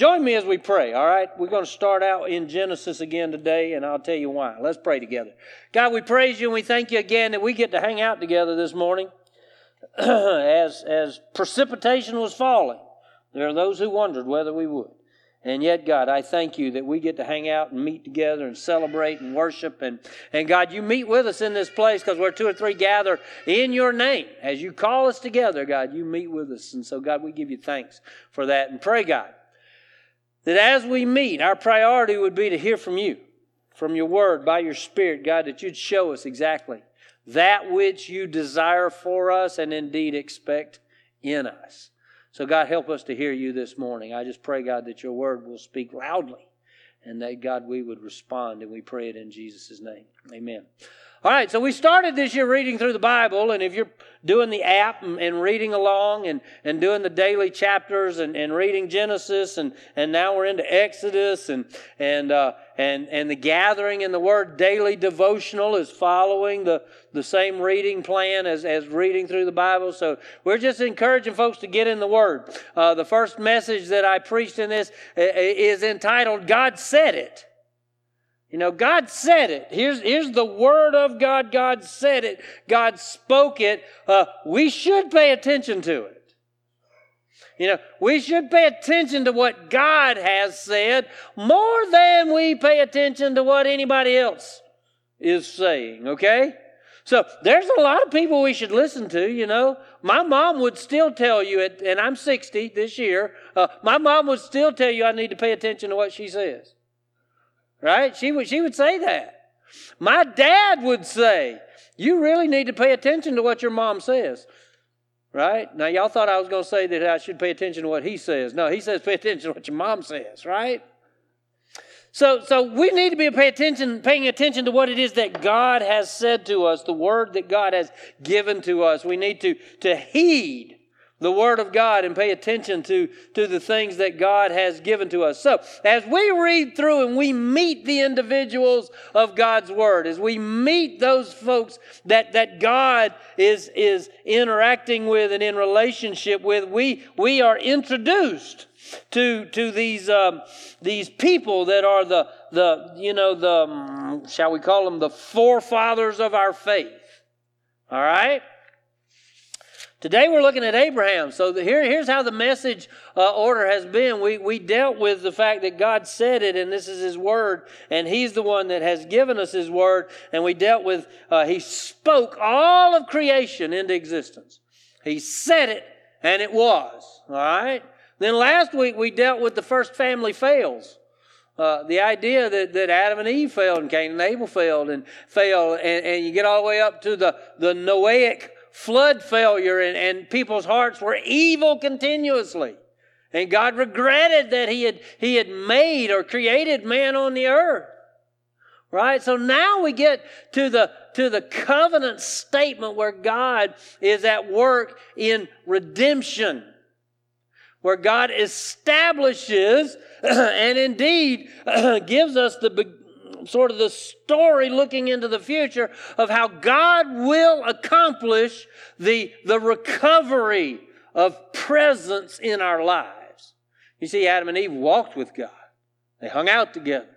Join me as we pray, all right? We're going to start out in Genesis again today, and I'll tell you why. Let's pray together. God, we praise you and we thank you again that we get to hang out together this morning. as, as precipitation was falling, there are those who wondered whether we would. And yet, God, I thank you that we get to hang out and meet together and celebrate and worship. And, and God, you meet with us in this place because we're two or three gather in your name. As you call us together, God, you meet with us. And so, God, we give you thanks for that. And pray, God, that as we meet, our priority would be to hear from you, from your word, by your spirit, God, that you'd show us exactly that which you desire for us and indeed expect in us. So, God, help us to hear you this morning. I just pray, God, that your word will speak loudly and that, God, we would respond, and we pray it in Jesus' name. Amen. All right, so we started this year reading through the Bible, and if you're doing the app and, and, reading along and, and doing the daily chapters and, and reading Genesis, and, and now we're into Exodus, and, and, uh, and, and the gathering in the Word daily devotional is following the, the same reading plan as, as reading through the Bible. So we're just encouraging folks to get in the Word. Uh, the first message that I preached in this uh, is entitled, God Said It. You know, God said it. Here's, here's the word of God. God said it. God spoke it. Uh, we should pay attention to it. You know, we should pay attention to what God has said more than we pay attention to what anybody else is saying, okay? So there's a lot of people we should listen to, you know. My mom would still tell you, it, and I'm 60 this year, uh, my mom would still tell you I need to pay attention to what she says. Right? She would, she would say that. My dad would say, You really need to pay attention to what your mom says. Right? Now, y'all thought I was going to say that I should pay attention to what he says. No, he says pay attention to what your mom says, right? So, so we need to be pay attention, paying attention to what it is that God has said to us, the word that God has given to us. We need to, to heed the Word of God and pay attention to, to the things that God has given to us. So, as we read through and we meet the individuals of God's Word, as we meet those folks that, that God is, is interacting with and in relationship with, we, we are introduced to, to these, um, these people that are the, the, you know, the, um, shall we call them the forefathers of our faith. All right? Today we're looking at Abraham. So the, here, here's how the message uh, order has been. We, we dealt with the fact that God said it, and this is His Word, and He's the one that has given us His Word. And we dealt with, uh, He spoke all of creation into existence. He said it, and it was. All right? Then last week we dealt with the first family fails. Uh, the idea that, that Adam and Eve failed and Cain and Abel failed and failed, and, and you get all the way up to the, the Noahic flood failure and, and people's hearts were evil continuously. And God regretted that he had, he had made or created man on the earth. Right? So now we get to the, to the covenant statement where God is at work in redemption. Where God establishes and indeed gives us the sort of the story looking into the future of how God will accomplish the, the recovery of presence in our lives. You see, Adam and Eve walked with God, they hung out together.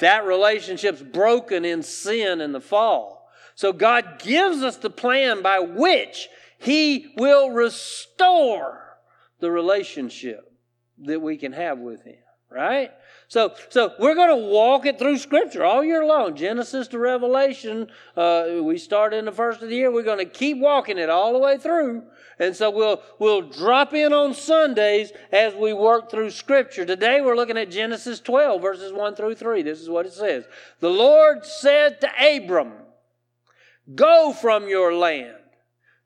That relationship's broken in sin and the fall. So God gives us the plan by which He will restore the relationship that we can have with Him, right? So, so we're going to walk it through Scripture all year long, Genesis to Revelation. Uh, we start in the first of the year. We're going to keep walking it all the way through, and so we'll we'll drop in on Sundays as we work through Scripture. Today we're looking at Genesis 12 verses 1 through 3. This is what it says: The Lord said to Abram, "Go from your land."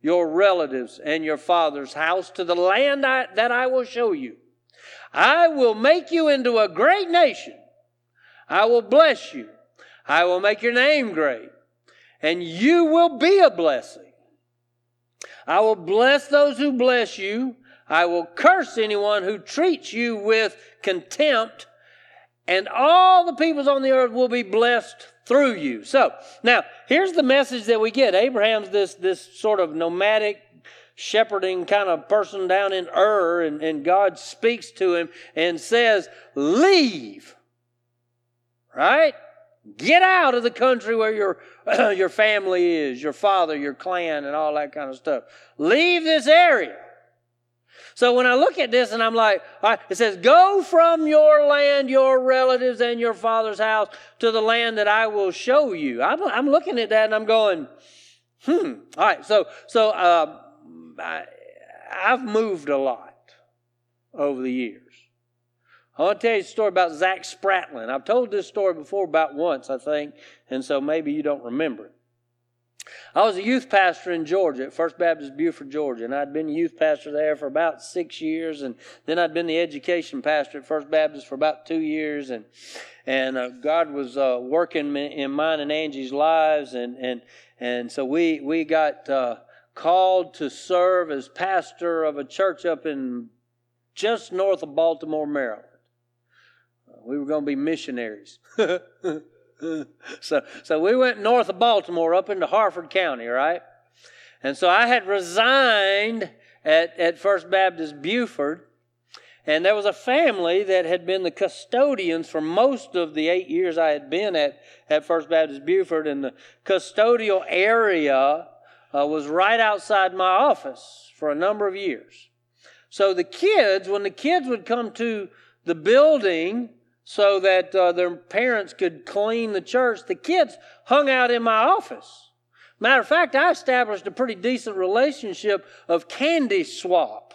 Your relatives and your father's house to the land I, that I will show you. I will make you into a great nation. I will bless you. I will make your name great. And you will be a blessing. I will bless those who bless you. I will curse anyone who treats you with contempt. And all the peoples on the earth will be blessed through you. So, now, here's the message that we get. Abraham's this, this sort of nomadic shepherding kind of person down in Ur, and, and God speaks to him and says, Leave. Right? Get out of the country where your, your family is, your father, your clan, and all that kind of stuff. Leave this area. So when I look at this and I'm like, all right, it says, Go from your land, your relatives, and your father's house to the land that I will show you. I'm, I'm looking at that and I'm going, hmm. All right, so, so uh, I, I've moved a lot over the years. I want to tell you a story about Zach Spratlin. I've told this story before about once, I think, and so maybe you don't remember it. I was a youth pastor in Georgia at First Baptist Buford, Georgia, and I'd been a youth pastor there for about six years, and then I'd been the education pastor at First Baptist for about two years, and and uh, God was uh, working in mine and Angie's lives, and and and so we we got uh, called to serve as pastor of a church up in just north of Baltimore, Maryland. Uh, we were going to be missionaries. so, so we went north of Baltimore up into Harford County, right? And so I had resigned at, at First Baptist Buford, and there was a family that had been the custodians for most of the eight years I had been at, at First Baptist Buford, and the custodial area uh, was right outside my office for a number of years. So the kids, when the kids would come to the building, so that uh, their parents could clean the church, the kids hung out in my office. Matter of fact, I established a pretty decent relationship of candy swap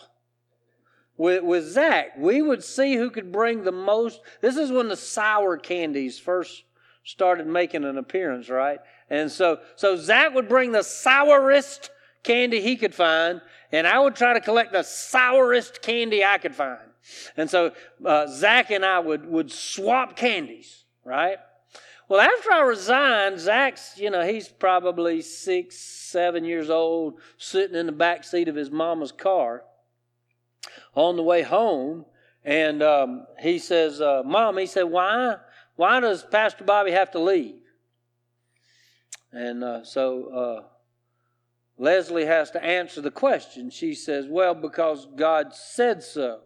with, with Zach. We would see who could bring the most. This is when the sour candies first started making an appearance, right? And so, so Zach would bring the sourest candy he could find, and I would try to collect the sourest candy I could find. And so uh, Zach and I would, would swap candies, right? Well, after I resigned, Zach's, you know, he's probably six, seven years old, sitting in the back seat of his mama's car on the way home. And um, he says, uh, Mom, he said, why, why does Pastor Bobby have to leave? And uh, so uh, Leslie has to answer the question. She says, Well, because God said so.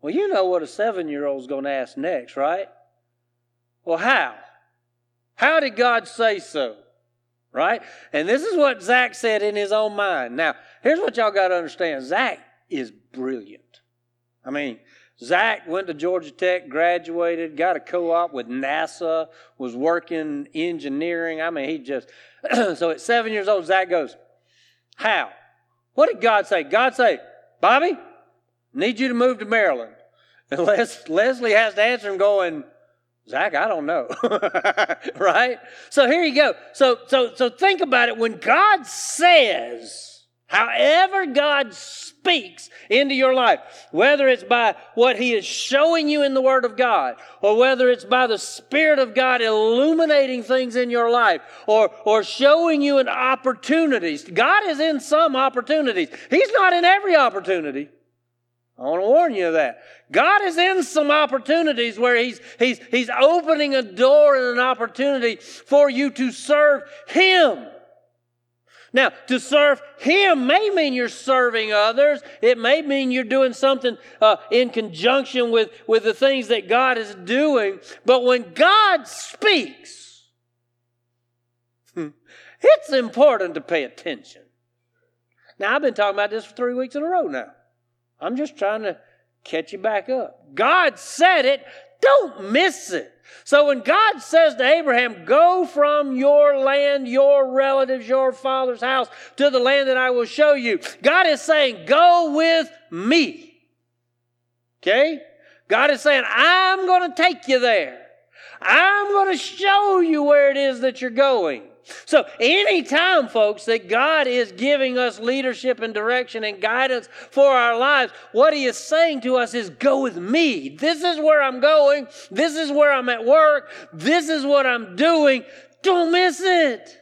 Well, you know what a seven year old's going to ask next, right? Well, how? How did God say so? Right? And this is what Zach said in his own mind. Now, here's what y'all got to understand Zach is brilliant. I mean, Zach went to Georgia Tech, graduated, got a co op with NASA, was working engineering. I mean, he just, so at seven years old, Zach goes, How? What did God say? God say, Bobby, Need you to move to Maryland. And Les, Leslie has to answer him going, Zach, I don't know. right? So here you go. So so so think about it. When God says, however God speaks into your life, whether it's by what He is showing you in the Word of God, or whether it's by the Spirit of God illuminating things in your life, or, or showing you an opportunities. God is in some opportunities. He's not in every opportunity. I want to warn you of that. God is in some opportunities where he's, he's, he's opening a door and an opportunity for you to serve Him. Now, to serve Him may mean you're serving others. It may mean you're doing something uh, in conjunction with, with the things that God is doing. But when God speaks, it's important to pay attention. Now, I've been talking about this for three weeks in a row now. I'm just trying to catch you back up. God said it, don't miss it. So when God says to Abraham, Go from your land, your relatives, your father's house to the land that I will show you, God is saying, Go with me. Okay? God is saying, I'm going to take you there. I'm going to show you where it is that you're going. So, anytime, folks, that God is giving us leadership and direction and guidance for our lives, what He is saying to us is, Go with me. This is where I'm going. This is where I'm at work. This is what I'm doing. Don't miss it.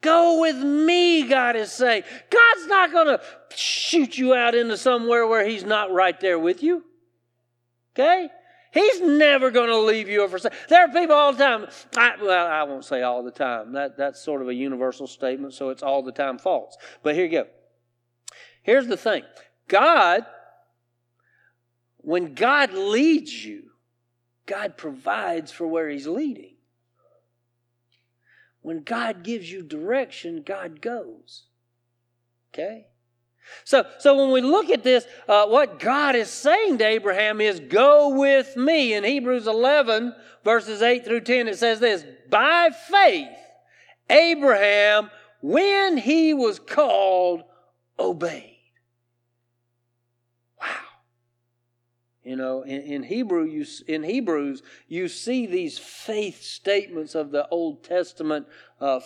Go with me, God is saying. God's not going to shoot you out into somewhere where He's not right there with you. Okay? He's never going to leave you or forsake. There are people all the time. I, well, I won't say all the time. That, that's sort of a universal statement, so it's all the time false. But here you go. Here's the thing God, when God leads you, God provides for where He's leading. When God gives you direction, God goes. Okay? So, so when we look at this, uh, what God is saying to Abraham is, Go with me. In Hebrews 11, verses 8 through 10, it says this By faith, Abraham, when he was called, obeyed. Wow. You know, in, in Hebrew, you, in Hebrews, you see these faith statements of the Old Testament uh,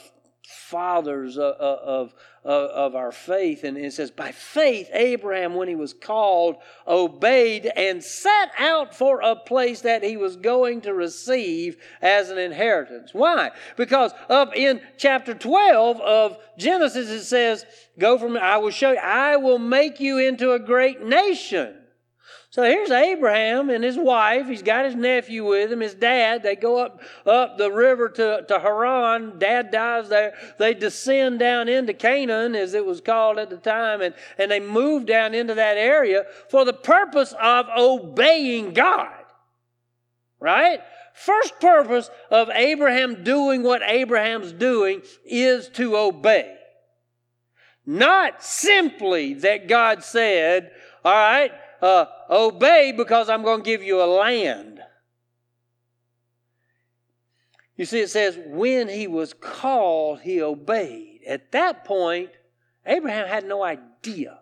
fathers of, of, of, our faith. And it says, By faith, Abraham, when he was called, obeyed and set out for a place that he was going to receive as an inheritance. Why? Because up in chapter 12 of Genesis, it says, Go from, I will show you, I will make you into a great nation. So here's Abraham and his wife. He's got his nephew with him, his dad. They go up, up the river to, to Haran. Dad dies there. They descend down into Canaan, as it was called at the time, and, and they move down into that area for the purpose of obeying God. Right? First purpose of Abraham doing what Abraham's doing is to obey. Not simply that God said, all right, uh, obey because I'm going to give you a land. You see, it says, when he was called, he obeyed. At that point, Abraham had no idea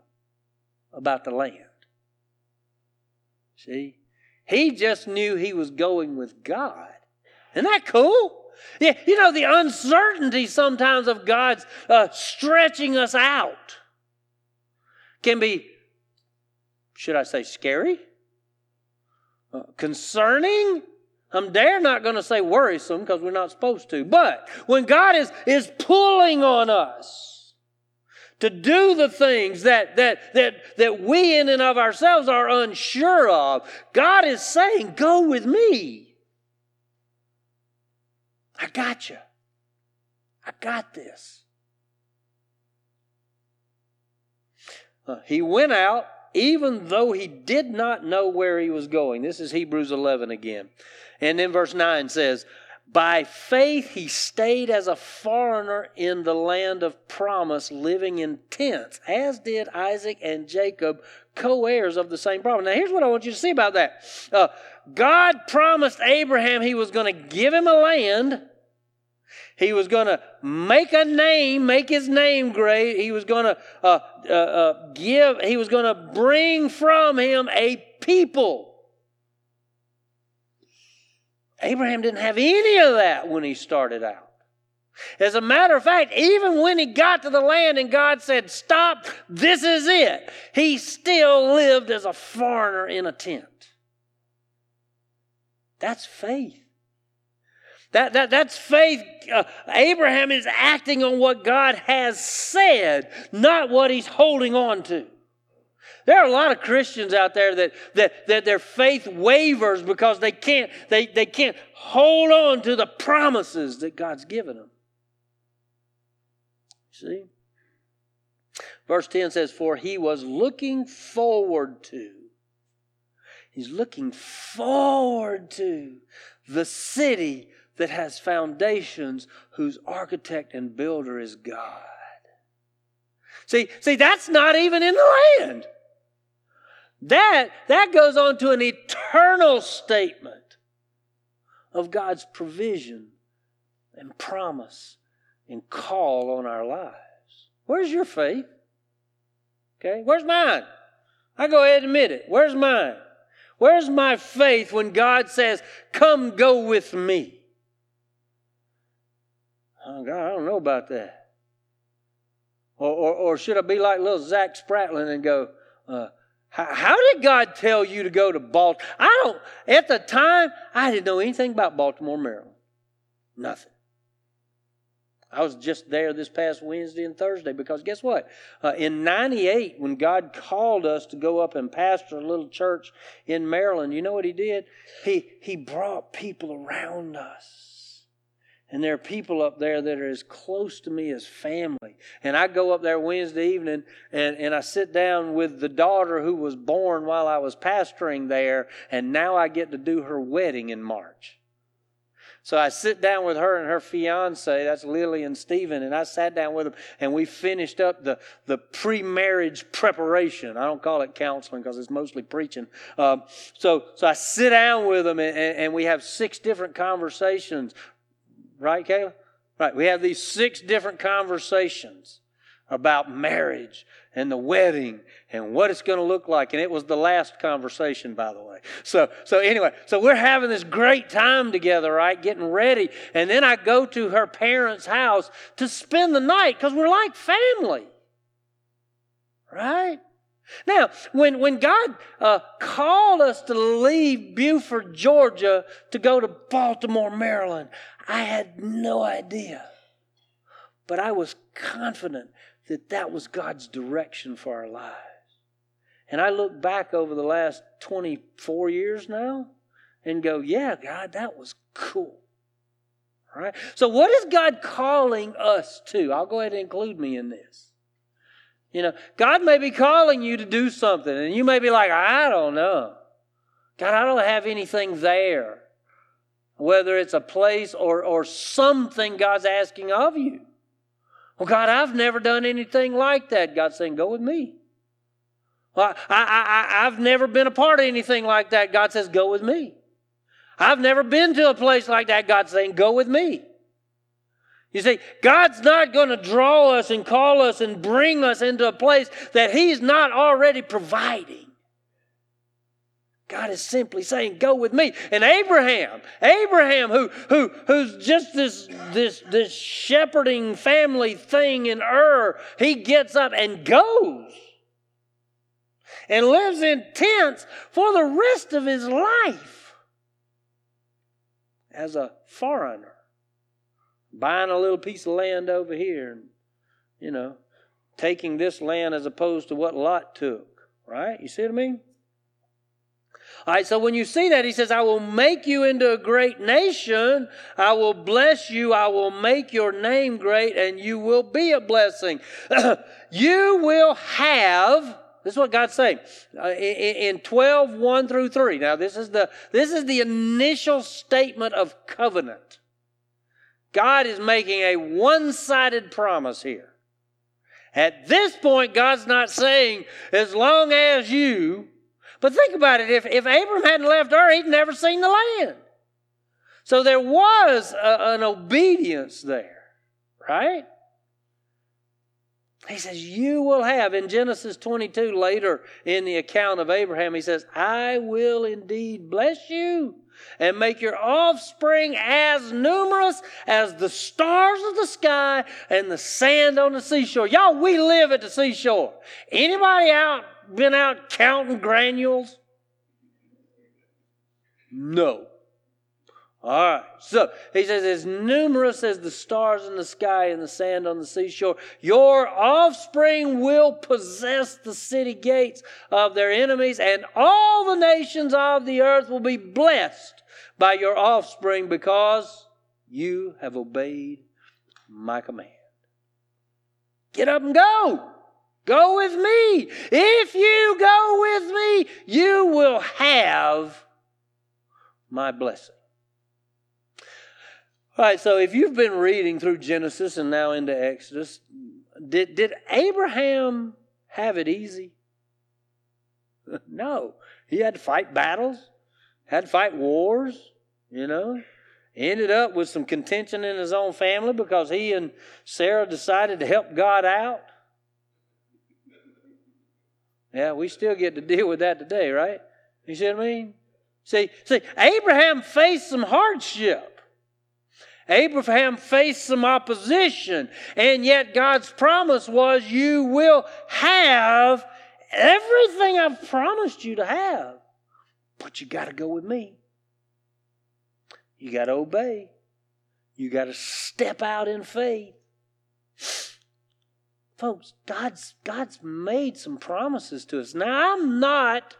about the land. See? He just knew he was going with God. Isn't that cool? Yeah, you know, the uncertainty sometimes of God's uh, stretching us out can be should I say scary? Uh, concerning? I'm dare not going to say worrisome because we're not supposed to. But when God is, is pulling on us to do the things that, that, that, that we in and of ourselves are unsure of, God is saying, Go with me. I got you. I got this. Uh, he went out even though he did not know where he was going. This is Hebrews 11 again. And then verse 9 says, By faith he stayed as a foreigner in the land of promise, living in tents, as did Isaac and Jacob, co heirs of the same promise. Now, here's what I want you to see about that uh, God promised Abraham he was going to give him a land he was going to make a name, make his name great. He was going to uh, uh, uh, give, he was going to bring from him a people. Abraham didn't have any of that when he started out. As a matter of fact, even when he got to the land and God said, Stop, this is it, he still lived as a foreigner in a tent. That's faith. That, that, that's faith. Uh, Abraham is acting on what God has said, not what he's holding on to. There are a lot of Christians out there that, that, that their faith wavers because they can't, they, they can't hold on to the promises that God's given them. See? Verse 10 says, For he was looking forward to. He's looking forward to the city that has foundations whose architect and builder is God. See, see, that's not even in the land. That, that goes on to an eternal statement of God's provision and promise and call on our lives. Where's your faith? Okay, where's mine? I go ahead and admit it. Where's mine? Where's my faith when God says, Come go with me? Oh, God, I don't know about that. Or, or, or should I be like little Zach Spratlin and go, uh, how, did God tell you to go to Baltimore? I don't, at the time, I didn't know anything about Baltimore, Maryland. Nothing. I was just there this past Wednesday and Thursday because guess what? Uh, in 98, when God called us to go up and pastor a little church in Maryland, you know what He did? He, he brought people around us And there are people up there that are as close to me as family. And I go up there Wednesday evening and, and I sit down with the daughter who was born while I was pastoring there, and now I get to do her wedding in March. So I sit down with her and her fiance, that's Lily and Stephen, and I sat down with them and we finished up the, the pre marriage preparation. I don't call it counseling because it's mostly preaching. Um, so, so I sit down with them and, and we have six different conversations. Right, Kayla? Right. We have these six different conversations about marriage and the wedding and what it's going to look like. And it was the last conversation, by the way. So, so anyway, so we're having this great time together, right? Getting ready. And then I go to her parents' house to spend the night because we're like family. Right? Now, when, when God uh, called us to leave Buford, Georgia to go to Baltimore, Maryland, I had no idea. But I was confident that that was God's direction for our lives. And I look back over the last 24 years now and go, yeah, God, that was cool. All right? So, what is God calling us to? I'll go ahead and include me in this. You know, God may be calling you to do something, and you may be like, I don't know. God, I don't have anything there. Whether it's a place or, or something God's asking of you. Well, God, I've never done anything like that. God's saying, Go with me. Well, I, I, I, I've never been a part of anything like that. God says, Go with me. I've never been to a place like that. God's saying, Go with me. You see, God's not going to draw us and call us and bring us into a place that He's not already providing. God is simply saying, Go with me. And Abraham, Abraham, who, who, who's just this, this, this shepherding family thing in Ur, he gets up and goes and lives in tents for the rest of his life as a foreigner, buying a little piece of land over here and, you know, taking this land as opposed to what Lot took, right? You see what I mean? All right, so when you see that, he says, I will make you into a great nation. I will bless you. I will make your name great, and you will be a blessing. you will have. This is what God's saying uh, in 12, 1 through 3. Now, this is, the, this is the initial statement of covenant. God is making a one sided promise here. At this point, God's not saying, as long as you but think about it if, if Abram hadn't left Ur, he'd never seen the land. So there was a, an obedience there, right? He says, You will have, in Genesis 22, later in the account of Abraham, he says, I will indeed bless you and make your offspring as numerous as the stars of the sky and the sand on the seashore. Y'all, we live at the seashore. Anybody out been out counting granules? No. All right. So he says, as numerous as the stars in the sky and the sand on the seashore, your offspring will possess the city gates of their enemies, and all the nations of the earth will be blessed by your offspring because you have obeyed my command. Get up and go. Go with me. If you go with me, you will have my blessing. All right, so if you've been reading through Genesis and now into Exodus, did, did Abraham have it easy? no. He had to fight battles, had to fight wars, you know. Ended up with some contention in his own family because he and Sarah decided to help God out. Yeah, we still get to deal with that today, right? You see what I mean? See, see, Abraham faced some hardship. Abraham faced some opposition, and yet God's promise was, You will have everything I've promised you to have, but you got to go with me. You got to obey. You got to step out in faith. Folks, God's, God's made some promises to us. Now, I'm not,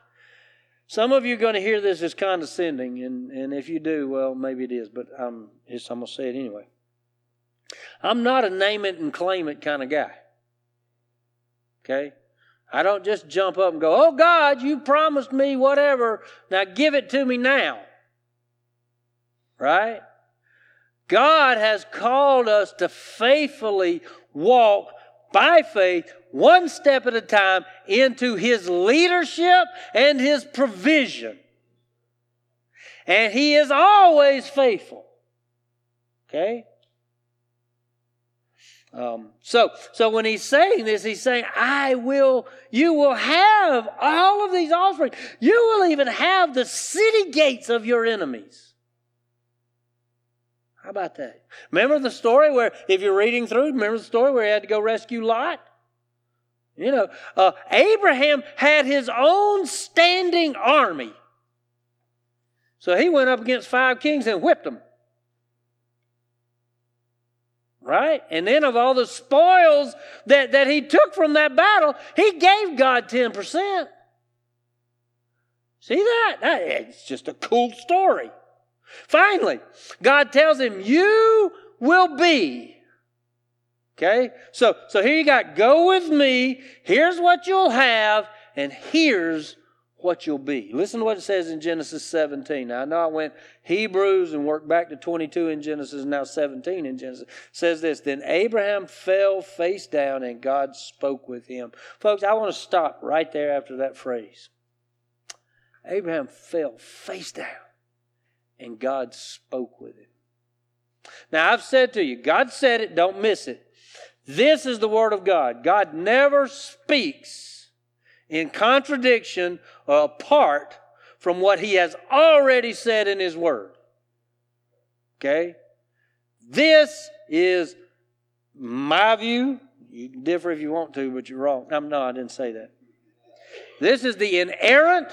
some of you are going to hear this as condescending, and, and if you do, well, maybe it is, but I'm, I'm going to say it anyway. I'm not a name it and claim it kind of guy. Okay? I don't just jump up and go, Oh God, you promised me whatever. Now give it to me now. Right? God has called us to faithfully walk by faith, one step at a time, into His leadership and His provision. And He is always faithful. Okay? Um, so, so when he's saying this, he's saying, I will, you will have all of these offspring. You will even have the city gates of your enemies. How about that? Remember the story where, if you're reading through, remember the story where he had to go rescue Lot? You know, uh, Abraham had his own standing army. So he went up against five kings and whipped them right? And then of all the spoils that, that he took from that battle, he gave God 10%. See that? that? It's just a cool story. Finally, God tells him, You will be. Okay? So, so here you got, go with me. Here's what you'll have, and here's what you'll be. Listen to what it says in Genesis 17. Now, I know I went Hebrews and worked back to 22 in Genesis, now 17 in Genesis. It says this Then Abraham fell face down, and God spoke with him. Folks, I want to stop right there after that phrase. Abraham fell face down, and God spoke with him. Now, I've said to you, God said it, don't miss it. This is the Word of God. God never speaks in contradiction or apart from what he has already said in his word. Okay? This is my view. You can differ if you want to, but you're wrong. I'm no, I didn't say that. This is the inerrant,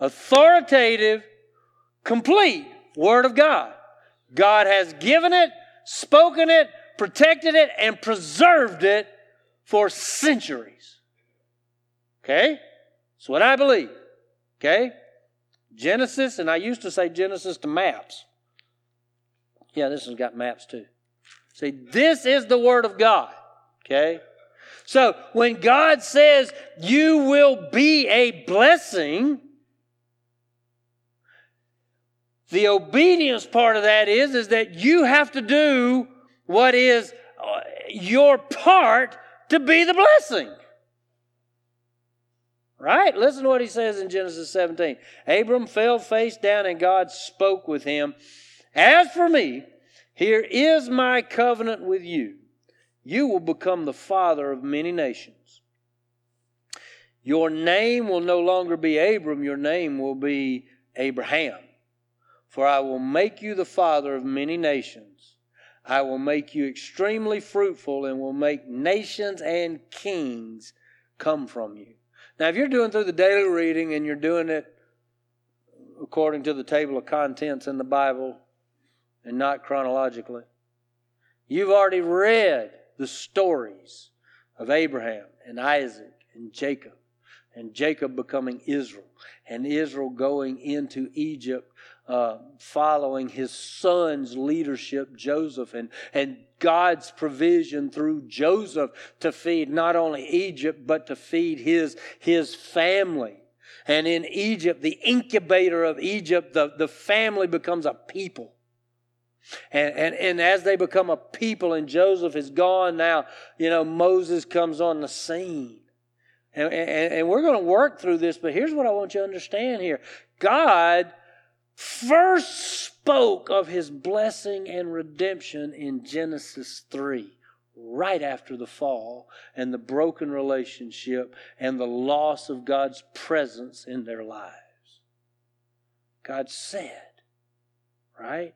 authoritative, complete Word of God. God has given it, spoken it, protected it, and preserved it for centuries. Okay? That's what I believe. Okay? Genesis, and I used to say Genesis to maps. Yeah, this one's got maps too. See, this is the Word of God. Okay? So when God says you will be a blessing, the obedience part of that is, is that you have to do what is uh, your part to be the blessing. Right? Listen to what he says in Genesis 17. Abram fell face down and God spoke with him. As for me, here is my covenant with you. You will become the father of many nations. Your name will no longer be Abram, your name will be Abraham. For I will make you the father of many nations. I will make you extremely fruitful and will make nations and kings come from you. Now, if you're doing through the daily reading and you're doing it according to the table of contents in the Bible and not chronologically, you've already read the stories of Abraham and Isaac and Jacob and Jacob becoming Israel and Israel going into Egypt uh, following his son's leadership, Joseph, and, and God's provision through Joseph to feed not only Egypt, but to feed his, his family. And in Egypt, the incubator of Egypt, the, the family becomes a people. And, and, and as they become a people and Joseph is gone now, you know, Moses comes on the scene. And, and, and we're going to work through this, but here's what I want you to understand here God first spoke of his blessing and redemption in Genesis 3, right after the fall and the broken relationship and the loss of God's presence in their lives. God said, right,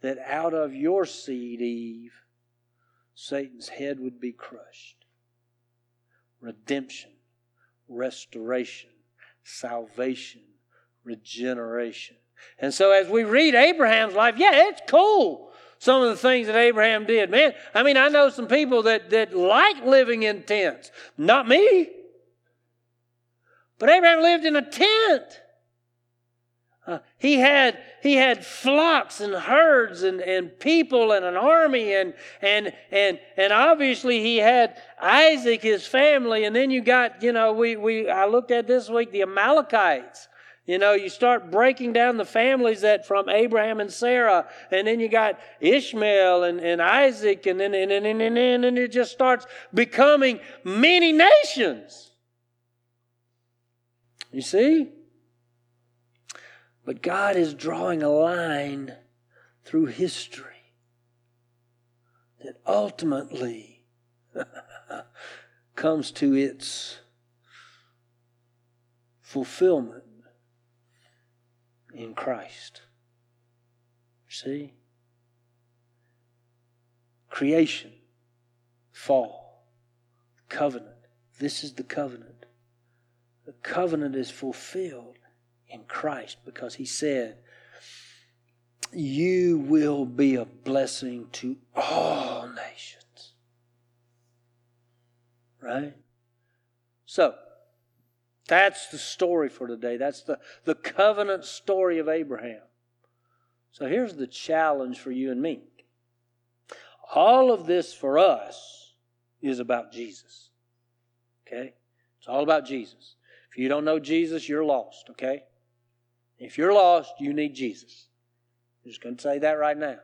that out of your seed, Eve, Satan's head would be crushed. Redemption, restoration, salvation, regeneration. And so as we read Abraham's life, yeah, it's cool. Some of the things that Abraham did. Man, I mean, I know some people that, that like living in tents. Not me. But Abraham lived in a tent. Uh, he had he had flocks and herds and, and people and an army and and and and obviously he had Isaac his family and then you got you know we we I looked at this week the Amalekites you know you start breaking down the families that from Abraham and Sarah and then you got Ishmael and, and Isaac and then and, and, and, and, and, it just starts becoming many nations. You see? But God is drawing a line through history that ultimately comes to its fulfillment in Christ. See? Creation, fall, covenant. This is the covenant. The covenant is fulfilled in Christ because he said, You will be a blessing to all nations. Right? So, that's the story for today. That's the, the covenant story of Abraham. So here's the challenge for you and me. All of this for us is about Jesus. Okay? It's all about Jesus. If you don't know Jesus, you're lost, okay? If you're lost, you need Jesus. I'm just going to say that right now.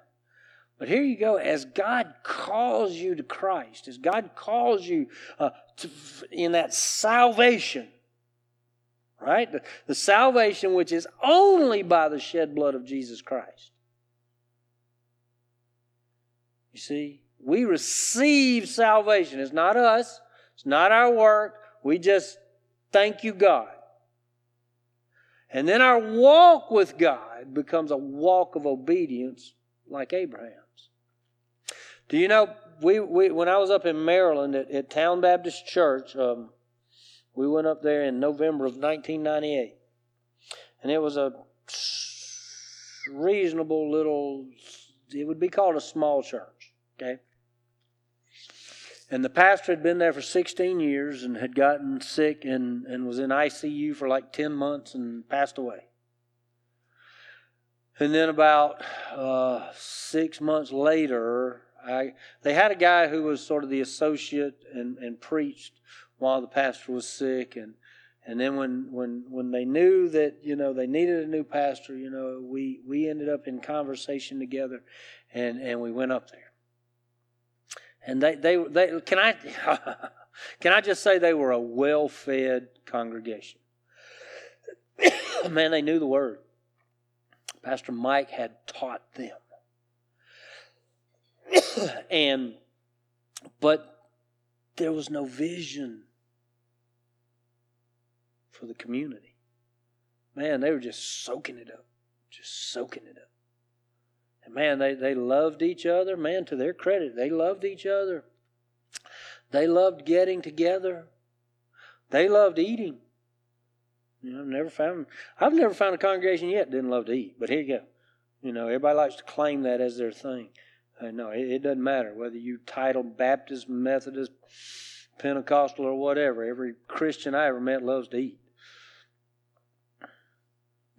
But here you go. As God calls you to Christ, as God calls you uh, to, in that salvation, right? The, the salvation which is only by the shed blood of Jesus Christ. You see, we receive salvation. It's not us, it's not our work. We just thank you, God. And then our walk with God becomes a walk of obedience like Abraham's. Do you know, we, we when I was up in Maryland at, at Town Baptist Church, um, we went up there in November of 1998. And it was a reasonable little, it would be called a small church, okay? And the pastor had been there for 16 years and had gotten sick and, and was in ICU for like 10 months and passed away. And then about uh, six months later, I, they had a guy who was sort of the associate and, and preached while the pastor was sick. And, and then when, when, when they knew that, you know, they needed a new pastor, you know, we, we ended up in conversation together and, and we went up there. And they, they, they can I can I just say they were a well-fed congregation. Man, they knew the word. Pastor Mike had taught them. and but there was no vision for the community. Man, they were just soaking it up. Just soaking it up. And man, they, they loved each other. Man, to their credit, they loved each other. They loved getting together. They loved eating. You know, I've never found I've never found a congregation yet didn't love to eat. But here you go. You know, everybody likes to claim that as their thing. Uh, no, it, it doesn't matter whether you title Baptist, Methodist, Pentecostal, or whatever. Every Christian I ever met loves to eat.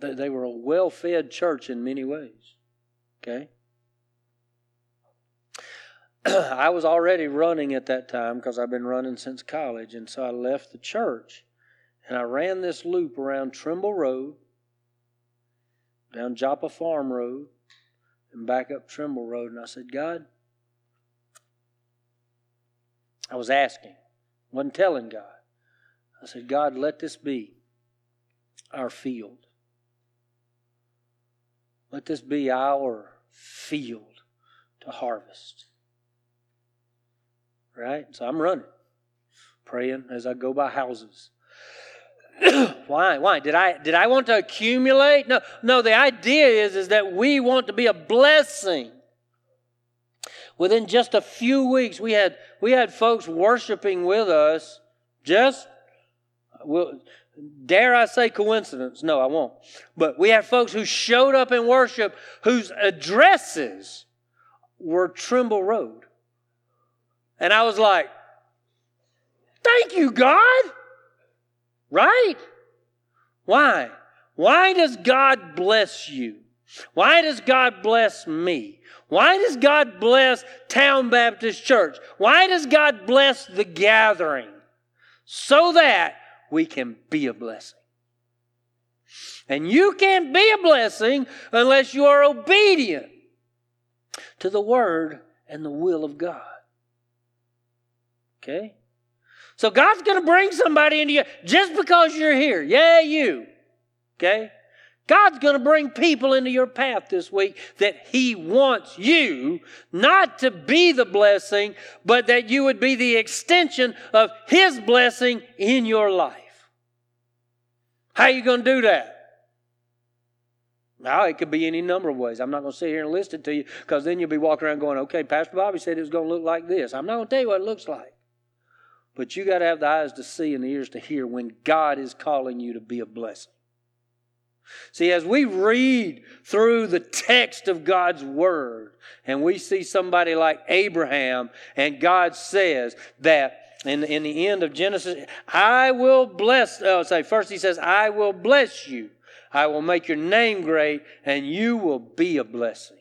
They, they were a well-fed church in many ways. Okay? I was already running at that time because I've been running since college, and so I left the church and I ran this loop around Trimble Road, down Joppa Farm Road, and back up Trimble Road. And I said, God, I was asking, wasn't telling God. I said, God, let this be our field. Let this be our field to harvest. Right? So I'm running, praying as I go by houses. Why? Why? Did I did I want to accumulate? No, no, the idea is, is that we want to be a blessing. Within just a few weeks, we had we had folks worshiping with us just well, Dare I say coincidence? No, I won't. But we had folks who showed up in worship whose addresses were Trimble Road. And I was like, thank you, God. Right? Why? Why does God bless you? Why does God bless me? Why does God bless Town Baptist Church? Why does God bless the gathering? So that we can be a blessing. And you can't be a blessing unless you are obedient to the Word and the will of God. Okay? So God's going to bring somebody into you just because you're here. Yeah, you. Okay? God's going to bring people into your path this week that He wants you not to be the blessing, but that you would be the extension of His blessing in your life. How are you going to do that? Now, it could be any number of ways. I'm not going to sit here and list it to you because then you'll be walking around going, okay, Pastor Bobby said it was going to look like this. I'm not going to tell you what it looks like. But you got to have the eyes to see and the ears to hear when God is calling you to be a blessing. See, as we read through the text of God's Word and we see somebody like Abraham, and God says that in, in the end of Genesis, I will bless, oh, say, first he says, I will bless you. I will make your name great, and you will be a blessing.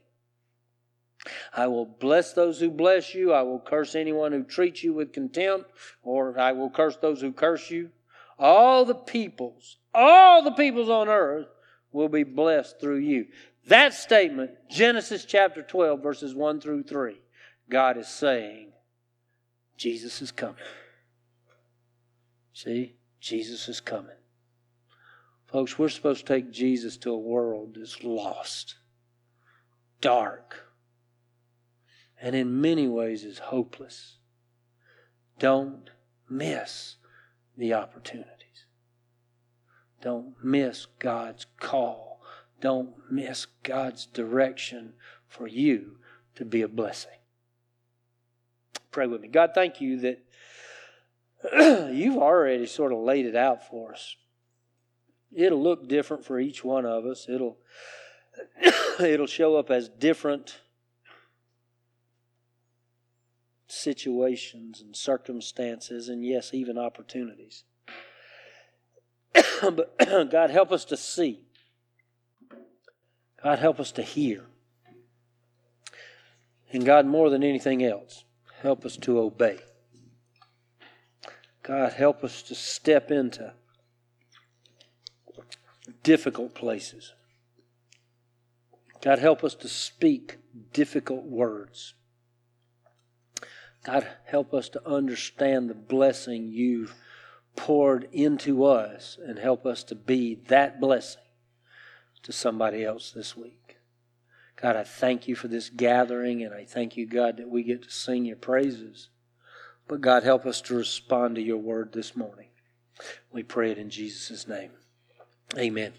I will bless those who bless you. I will curse anyone who treats you with contempt, or I will curse those who curse you. All the peoples, all the peoples on earth will be blessed through you. That statement, Genesis chapter 12, verses 1 through 3, God is saying, Jesus is coming. See, Jesus is coming. Folks, we're supposed to take Jesus to a world that's lost, dark, and in many ways is hopeless. Don't miss the opportunities. Don't miss God's call. Don't miss God's direction for you to be a blessing. Pray with me. God, thank you that you've already sort of laid it out for us. It'll look different for each one of us. It'll it'll show up as different situations and circumstances and yes, even opportunities. but God help us to see. God help us to hear. And God, more than anything else, help us to obey. God, help us to step into difficult places. God, help us to speak difficult words. God, help us to understand the blessing you've poured into us and help us to be that blessing to somebody else this week. God, I thank you for this gathering, and I thank you, God, that we get to sing your praises. But God, help us to respond to your word this morning. We pray it in Jesus' name. Amen.